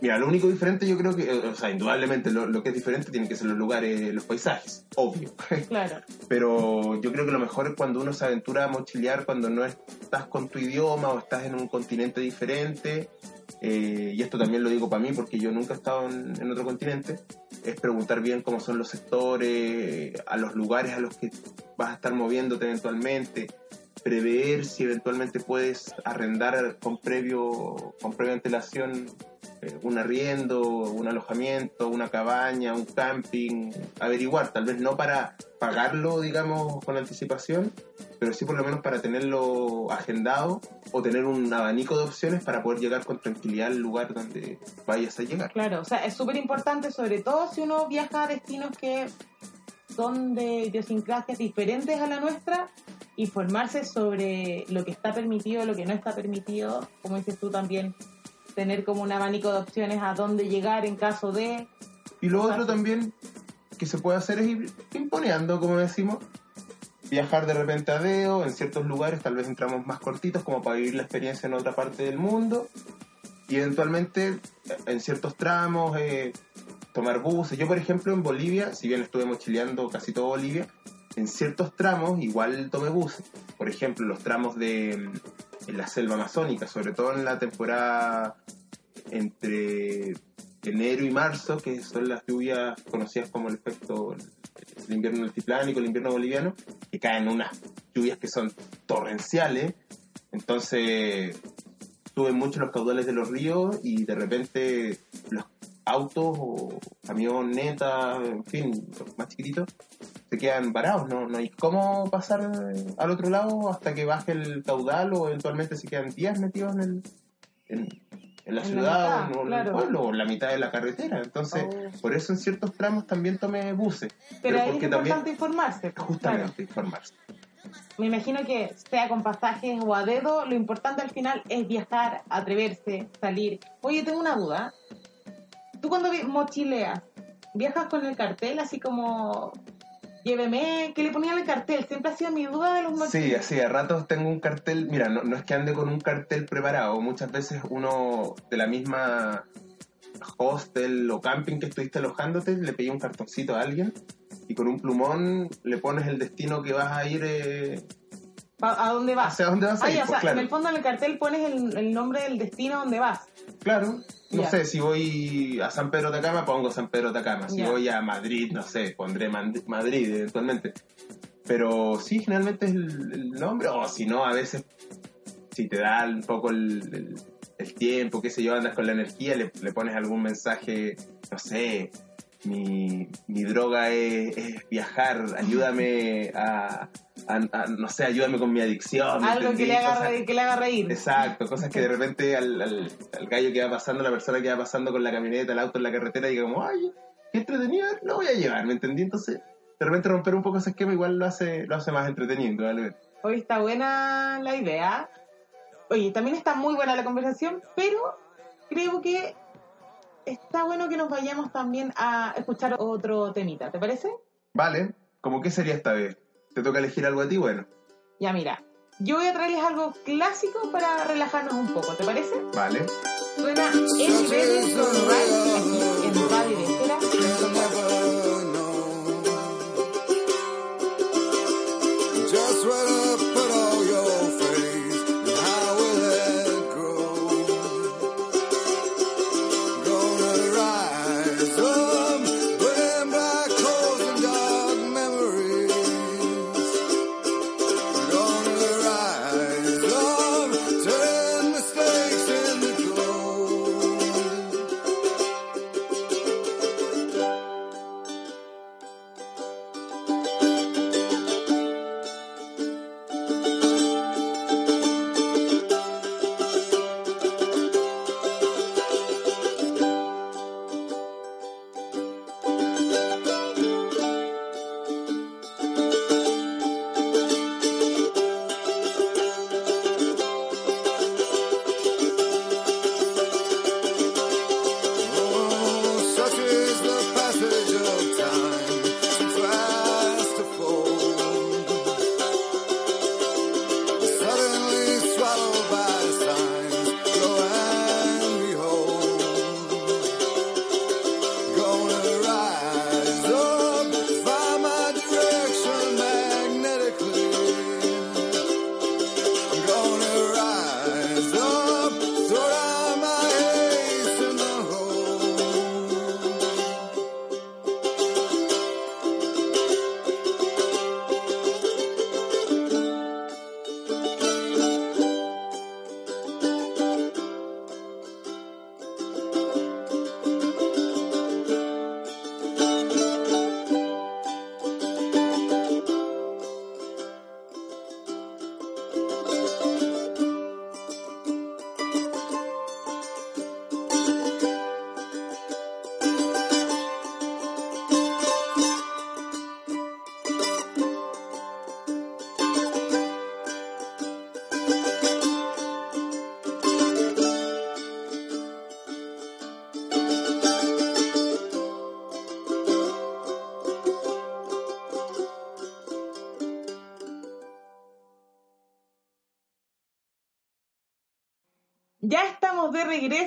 Mira, lo único diferente yo creo que, eh, o sea, indudablemente lo, lo que es diferente tienen que ser los lugares, los paisajes, obvio. *laughs* Claro. Pero yo creo que lo mejor es cuando uno se aventura a mochilear, cuando no estás con tu idioma o estás en un continente diferente. eh, y esto también lo digo para mí porque yo nunca he estado en, en otro continente. Es preguntar bien cómo son los sectores, a los lugares a los que vas a estar moviéndote eventualmente. Prever si eventualmente puedes arrendar con previo con previa antelación eh, un arriendo, un alojamiento, una cabaña, un camping, averiguar, tal vez no para pagarlo, digamos, con anticipación, pero sí por lo menos para tenerlo agendado o tener un abanico de opciones para poder llegar con tranquilidad al lugar donde vayas a llegar. Claro, o sea, es súper importante, sobre todo si uno viaja a destinos que son de idiosincrasias diferentes a la nuestra, informarse sobre lo que está permitido, lo que no está permitido, como dices tú también, tener como un abanico de opciones a dónde llegar en caso de... Y lo otro también que se puede hacer es ir como decimos, viajar de repente a Deo, en ciertos lugares tal vez entramos más cortitos como para vivir la experiencia en otra parte del mundo. Y eventualmente en ciertos tramos eh, tomar buses. Yo por ejemplo en Bolivia, si bien estuve mochileando casi todo Bolivia, en ciertos tramos igual tomé buses. Por ejemplo, los tramos de en la selva amazónica, sobre todo en la temporada entre enero y marzo, que son las lluvias conocidas como el efecto el invierno altiplánico, el invierno boliviano, que caen unas lluvias que son torrenciales, entonces suben mucho los caudales de los ríos y de repente los autos o camionetas, en fin, más chiquititos, se quedan varados, ¿no? no hay cómo pasar al otro lado hasta que baje el caudal o eventualmente se quedan días metidos en el, en, en la En la ciudad mitad, o en claro. el pueblo o en la mitad de la carretera. Entonces, Oh. por eso en ciertos tramos también tomé buses. Pero ahí es importante informarse. pues, justamente informarse. Me imagino que sea con pasajes o a dedo, lo importante al final es viajar, atreverse, salir. Oye, tengo una duda. Tú cuando mochileas, ¿viajas con el cartel así como... Lléveme, ¿qué le ponían al cartel? Siempre ha sido mi duda de los Sí, mochileros. así, a ratos tengo un cartel, mira, no, no es que ande con un cartel preparado, muchas veces uno de la misma hostel o camping que estuviste alojándote, le pedí un cartoncito a alguien y con un plumón le pones el destino que vas a ir, eh, ¿A, a dónde vas? hacia dónde vas Ah, ir, ya, o pues, sea, claro. en el fondo en el cartel pones el, el nombre del destino a donde vas. Claro, no sé, si voy a San Pedro de Atacama, pongo San Pedro de Atacama. Si voy a Madrid, no sé, pondré Madrid eventualmente. Pero sí, generalmente es el, el nombre, o si no, a veces, si te da un poco el, el- el tiempo, qué sé yo, andas con la energía, le, le pones algún mensaje, no sé, mi, mi droga es, es viajar, ayúdame a, a- a- no sé, ayúdame con mi adicción. ¿me Algo que le, haga, Cosas- re- que le haga reír. Exacto, cosas que de repente al, al, al gallo que va pasando, la persona que va pasando con la camioneta, el auto en la carretera, diga como, ay, qué entretenido, lo voy a llevar, ¿me entendí? Entonces, de repente romper un poco ese esquema igual lo hace, lo hace más entretenido, ¿vale? Hoy está buena la idea. Oye, también está muy buena la conversación, pero creo que está bueno que nos vayamos también a escuchar otro temita, ¿te parece? Vale, ¿cómo qué sería esta vez? ¿Te toca elegir algo a ti? Bueno, Ya mira, yo voy a traerles algo clásico para relajarnos un poco, ¿te parece? vale. Suena Eddie Vedder con Rise aquí en Radio Viajera.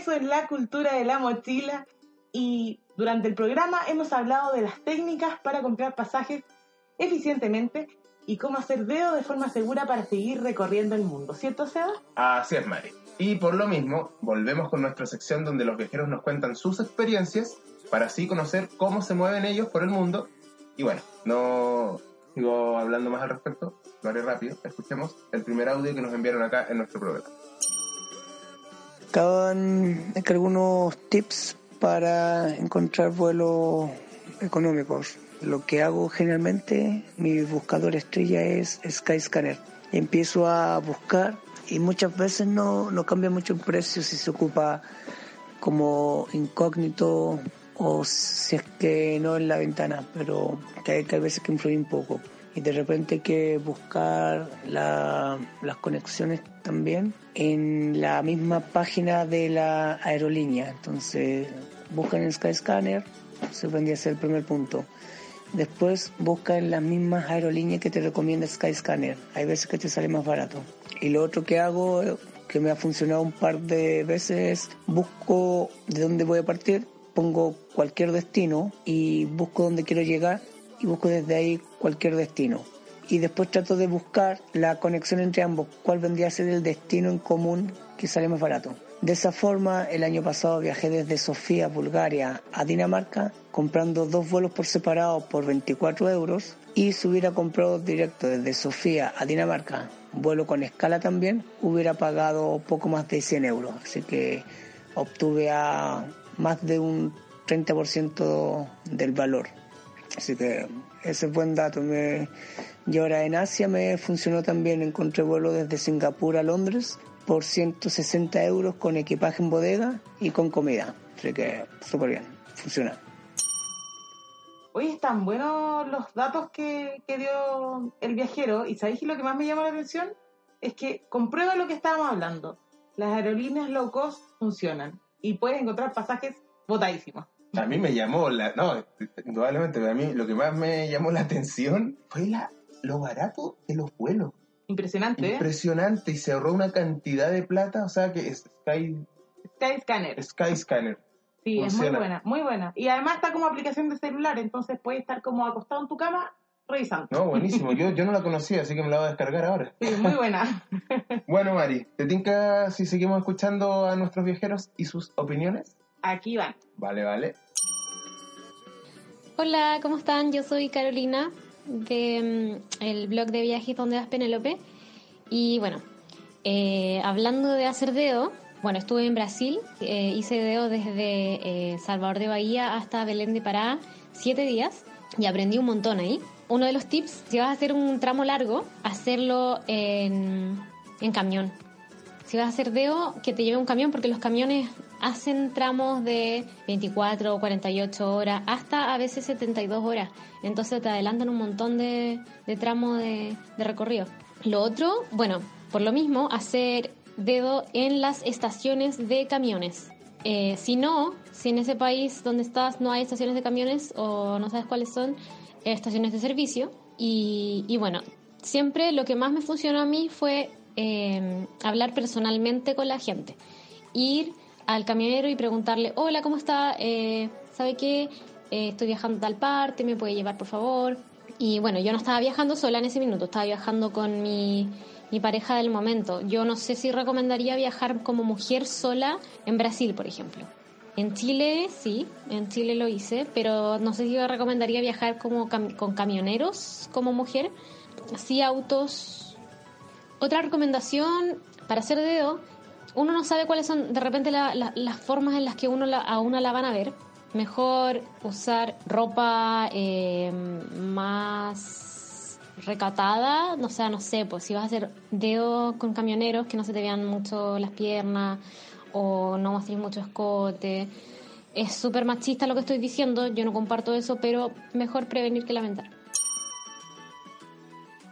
Regreso en la cultura de la mochila y durante el programa hemos hablado de las técnicas para comprar pasajes eficientemente y cómo hacer dedo de forma segura para seguir recorriendo el mundo, ¿cierto, Seba? Así es, Mari. Y por lo mismo, volvemos con nuestra sección donde los viajeros nos cuentan sus experiencias para así conocer cómo se mueven ellos por el mundo. Y bueno, no sigo hablando más al respecto, lo haré rápido. Escuchemos el primer audio que nos enviaron acá en nuestro programa. Acá algunos tips para encontrar vuelos económicos. Lo que hago generalmente, mi buscador estrella es Skyscanner. Empiezo a buscar y muchas veces no, no cambia mucho el precio si se ocupa como incógnito o si es que no en la ventana, pero hay, que hay veces que influye un poco. Y de repente hay que buscar la- las conexiones también en la misma página de la aerolínea. Entonces buscan en Skyscanner, se vendría a ser el primer punto. Después busca en las mismas aerolíneas que te recomienda Skyscanner. Hay veces que te sale más barato. Y lo otro que hago, que me ha funcionado un par de veces, es busco de dónde voy a partir, pongo cualquier destino y busco dónde quiero llegar y busco desde ahí cualquier destino. Y después trato de buscar la conexión entre ambos, cuál vendría a ser el destino en común que sale más barato. De esa forma, el año pasado viajé desde Sofía, Bulgaria, a Dinamarca, comprando dos vuelos por separado por 24 euros. Y si hubiera comprado directo desde Sofía a Dinamarca, vuelo con escala también, hubiera pagado poco más de 100 euros. Así que obtuve a más de un 30% del valor. Así que ese es buen dato. Me- y ahora en Asia me funcionó también. Encontré vuelo desde Singapur a Londres por 160 euros con equipaje en bodega y con comida. Así que súper bien, funciona. Hoy están buenos los datos que, que dio el viajero y ¿sabéis que lo que más me llama la atención? Es que comprueba lo que estábamos hablando. Las aerolíneas low cost funcionan y puedes encontrar pasajes botadísimos. A mí me llamó la... No, indudablemente, pero a mí lo que más me llamó la atención fue la, lo barato de los vuelos. Impresionante, ¿eh? Impresionante y se ahorró una cantidad de plata, o sea que es Sky, Skyscanner. Skyscanner. Sí, es muy buena, muy buena. Y además está como aplicación de celular, entonces puedes estar como acostado en tu cama revisando. No, buenísimo. Yo, *laughs* yo no la conocía, así que me la voy a descargar ahora. Sí, muy buena. *laughs* Bueno, Mari, ¿te tinca si seguimos escuchando a nuestros viajeros y sus opiniones? Aquí van. Vale, vale. Hola, ¿cómo están? Yo soy Carolina de mm, blog de viajes donde vas Penélope. Y bueno, eh, hablando de hacer dedo, bueno, estuve en Brasil, eh, hice dedo desde eh, Salvador de Bahía hasta Belén de Pará, siete días, y aprendí un montón ahí. Uno de los tips, si vas a hacer un tramo largo, hacerlo en, en camión. Si vas a hacer dedo, que te lleve un camión, porque los camiones hacen tramos de 24 o 48 horas, hasta a veces 72 horas. Entonces te adelantan un montón de, tramos de, recorrido. Lo otro, bueno, por lo mismo, hacer dedo en las estaciones de camiones. Eh, si no, si en ese país donde estás no hay estaciones de camiones o no sabes cuáles son, estaciones de servicio. Y, y bueno, siempre lo que más me funcionó a mí fue eh, hablar personalmente con la gente. Ir al camionero y preguntarle, hola, ¿cómo está? Eh, ¿Sabe qué? Eh, estoy viajando a tal parte, ¿me puede llevar por favor? Y bueno, yo no estaba viajando sola en ese minuto, estaba viajando con mi, mi pareja del momento. Yo no sé si recomendaría viajar como mujer sola en Brasil, por ejemplo. En Chile sí, en Chile lo hice, pero no sé si recomendaría viajar como con camioneros como mujer. Sí, autos. Otra recomendación para hacer dedo, uno no sabe cuáles son de repente la- la- las formas en las que uno a una la van a ver. Mejor usar ropa eh, más recatada, no sea, no sé, pues si vas a hacer dedo con camioneros que no se te vean mucho las piernas o no mostrar mucho escote. Es súper machista lo que estoy diciendo, yo no comparto eso, pero mejor prevenir que lamentar.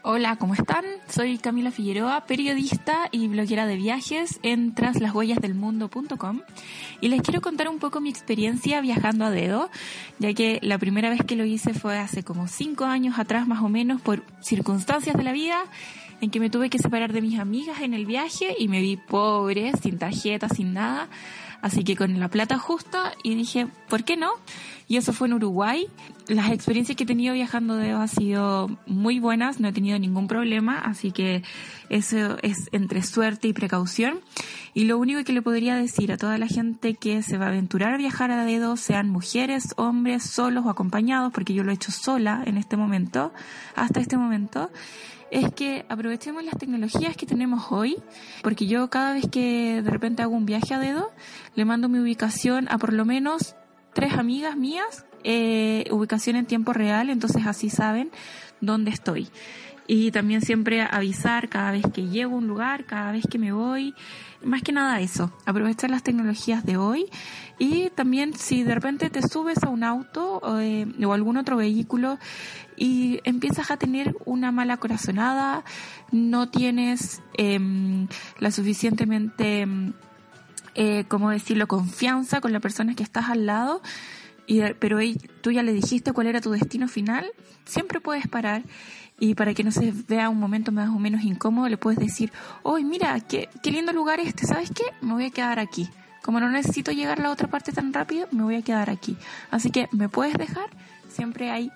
Hola, ¿cómo están? Soy Camila Figueroa, periodista y bloguera de viajes en traslashuellasdelmundo.com y les quiero contar un poco mi experiencia viajando a dedo, ya que la primera vez que lo hice fue hace como cinco años atrás más o menos por circunstancias de la vida en que me tuve que separar de mis amigas en el viaje y me vi pobre, sin tarjeta, sin nada. Así que con la plata justa y dije, ¿por qué no? Y eso fue en Uruguay. Las experiencias que he tenido viajando de han sido muy buenas, no he tenido ningún problema, así que eso es entre suerte y precaución. Y lo único que le podría decir a toda la gente que se va a aventurar a viajar a dedo, sean mujeres, hombres, solos o acompañados, porque yo lo he hecho sola en este momento, hasta este momento, es que aprovechemos las tecnologías que tenemos hoy, porque yo cada vez que de repente hago un viaje a dedo, le mando mi ubicación a por lo menos tres amigas mías, eh, ubicación en tiempo real, entonces así saben dónde estoy. Y también siempre avisar cada vez que llego a un lugar, cada vez que me voy. Más que nada eso, aprovechar las tecnologías de hoy. Y también si de repente te subes a un auto eh, o algún otro vehículo y empiezas a tener una mala corazonada, no tienes em, la suficientemente, em, eh, ¿cómo decirlo?, confianza con la persona que estás al lado, y, pero tú ya le dijiste cuál era tu destino final, siempre puedes parar y para que no se vea un momento más o menos incómodo, le puedes decir, hoy mira, qué, qué lindo lugar este, ¿sabes qué? Me voy a quedar aquí. Como no necesito llegar a la otra parte tan rápido, me voy a quedar aquí. Así que, ¿me puedes dejar? Siempre hay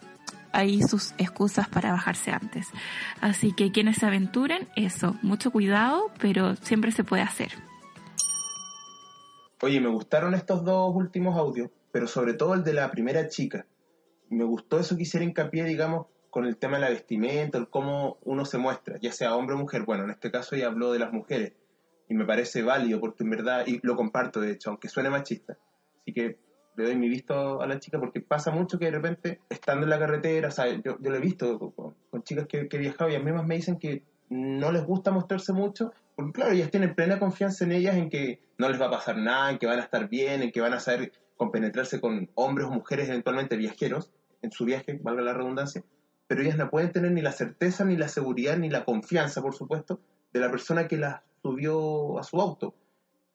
ahí sus excusas para bajarse antes. Así que quienes se aventuren, eso, mucho cuidado, pero siempre se puede hacer. Oye, me gustaron estos dos últimos audios, pero sobre todo el de la primera chica. Me gustó eso que hiciera hincapié, digamos, con el tema de la vestimenta, el cómo uno se muestra, ya sea hombre o mujer. Bueno, en este caso ella habló de las mujeres y me parece válido porque en verdad, y lo comparto de hecho, aunque suene machista. Así que le doy mi visto a la chica porque pasa mucho que de repente, estando en la carretera, o yo, yo lo he visto con, con chicas que, que he viajado y a mí mismas me dicen que no les gusta mostrarse mucho, porque claro, ellas tienen plena confianza en ellas, en que no les va a pasar nada, en que van a estar bien, en que van a saber compenetrarse con hombres o mujeres eventualmente viajeros en su viaje, valga la redundancia, pero ellas no pueden tener ni la certeza, ni la seguridad, ni la confianza, por supuesto, de la persona que las subió a su auto,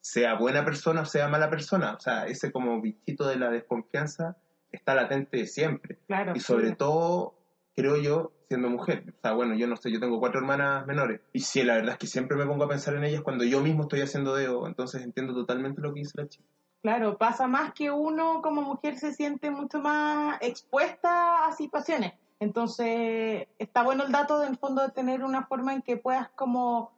sea buena persona o sea mala persona, o sea, ese como bichito de la desconfianza está latente siempre. Claro. Y sobre sí. todo, creo yo, siendo mujer. O sea, bueno, yo no sé, yo tengo cuatro hermanas menores. Y sí, la verdad es que siempre me pongo a pensar en ellas cuando yo mismo estoy haciendo deo. Entonces entiendo totalmente lo que dice la chica. Claro, pasa más que uno como mujer se siente mucho más expuesta a situaciones. Entonces, está bueno el dato del fondo de tener una forma en que puedas como, o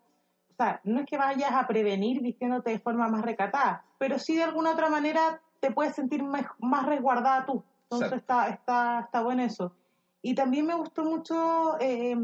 sea, no es que vayas a prevenir vistiéndote de forma más recatada, pero sí de alguna otra manera te puedes sentir mej- más resguardada tú. Entonces está, está, está bueno eso. Y también me gustó mucho eh,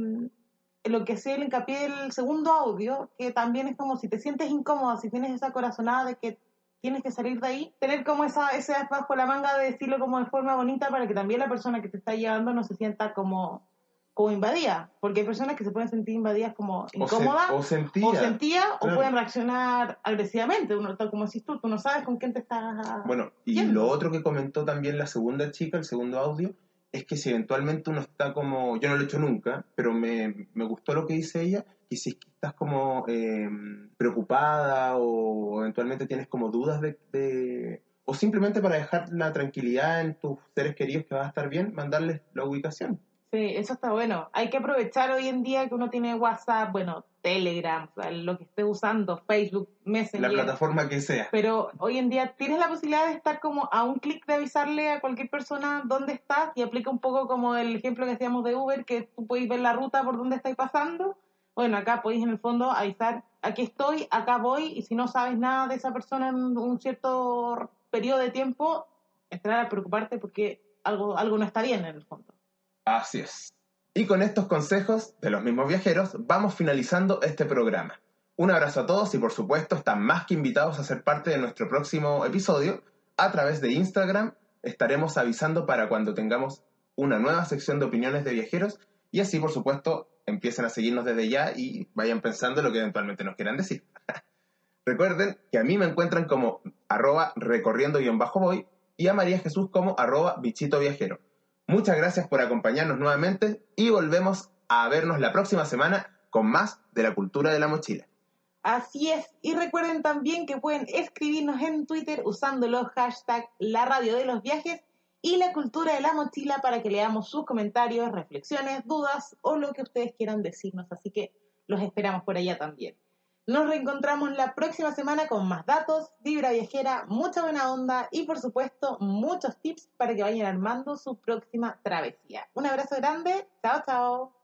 lo que sea el hincapié del segundo audio, que también es como si te sientes incómoda, si tienes esa corazonada de que tienes que salir de ahí, tener como esa, ese bajo la manga de decirlo como de forma bonita para que también la persona que te está llevando no se sienta como, como invadida, porque hay personas que se pueden sentir invadidas como O, incómodas o sentía. o sentía o Claro. pueden reaccionar agresivamente, uno como decís tú, tú no sabes con quién te estás Bueno, y yendo. lo otro que comentó también la segunda chica, el segundo audio, es que si eventualmente uno está como, yo no lo he hecho nunca, pero me, me gustó lo que dice ella, que si estás como eh, preocupada o eventualmente tienes como dudas de, de- o simplemente para dejar la tranquilidad en tus seres queridos que vas a estar bien, mandarles la ubicación. Sí, eso está bueno. Hay que aprovechar hoy en día que uno tiene WhatsApp, bueno, Telegram, o sea, lo que esté usando, Facebook, Messenger. La plataforma que sea. Pero hoy en día tienes la posibilidad de estar como a un clic de avisarle a cualquier persona dónde estás y aplica un poco como el ejemplo que hacíamos de Uber, que tú podéis ver la ruta por donde estáis pasando. Bueno, acá podéis en el fondo avisar, aquí estoy, acá voy, y si no sabes nada de esa persona en un cierto periodo de tiempo, entrar a preocuparte porque algo, algo no está bien en el fondo. Así es. Y con estos consejos de los mismos viajeros, vamos finalizando este programa. Un abrazo a todos y por supuesto están más que invitados a ser parte de nuestro próximo episodio. A través de Instagram estaremos avisando para cuando tengamos una nueva sección de opiniones de viajeros y así por supuesto empiecen a seguirnos desde ya y vayan pensando lo que eventualmente nos quieran decir. *laughs* Recuerden que a mí me encuentran como arroba recorriendo-voy y a María Jesús como arroba bichito viajero. Muchas gracias por acompañarnos nuevamente y volvemos a vernos la próxima semana con más de la cultura de la mochila. Así es. Y recuerden también que pueden escribirnos en Twitter usando los hashtags La Radio de los Viajes y La Cultura de la Mochila para que leamos sus comentarios, reflexiones, dudas o lo que ustedes quieran decirnos. Así que los esperamos por allá también. Nos reencontramos la próxima semana con más datos, vibra viajera, mucha buena onda y por supuesto muchos tips para que vayan armando su próxima travesía. Un abrazo grande, chao chao.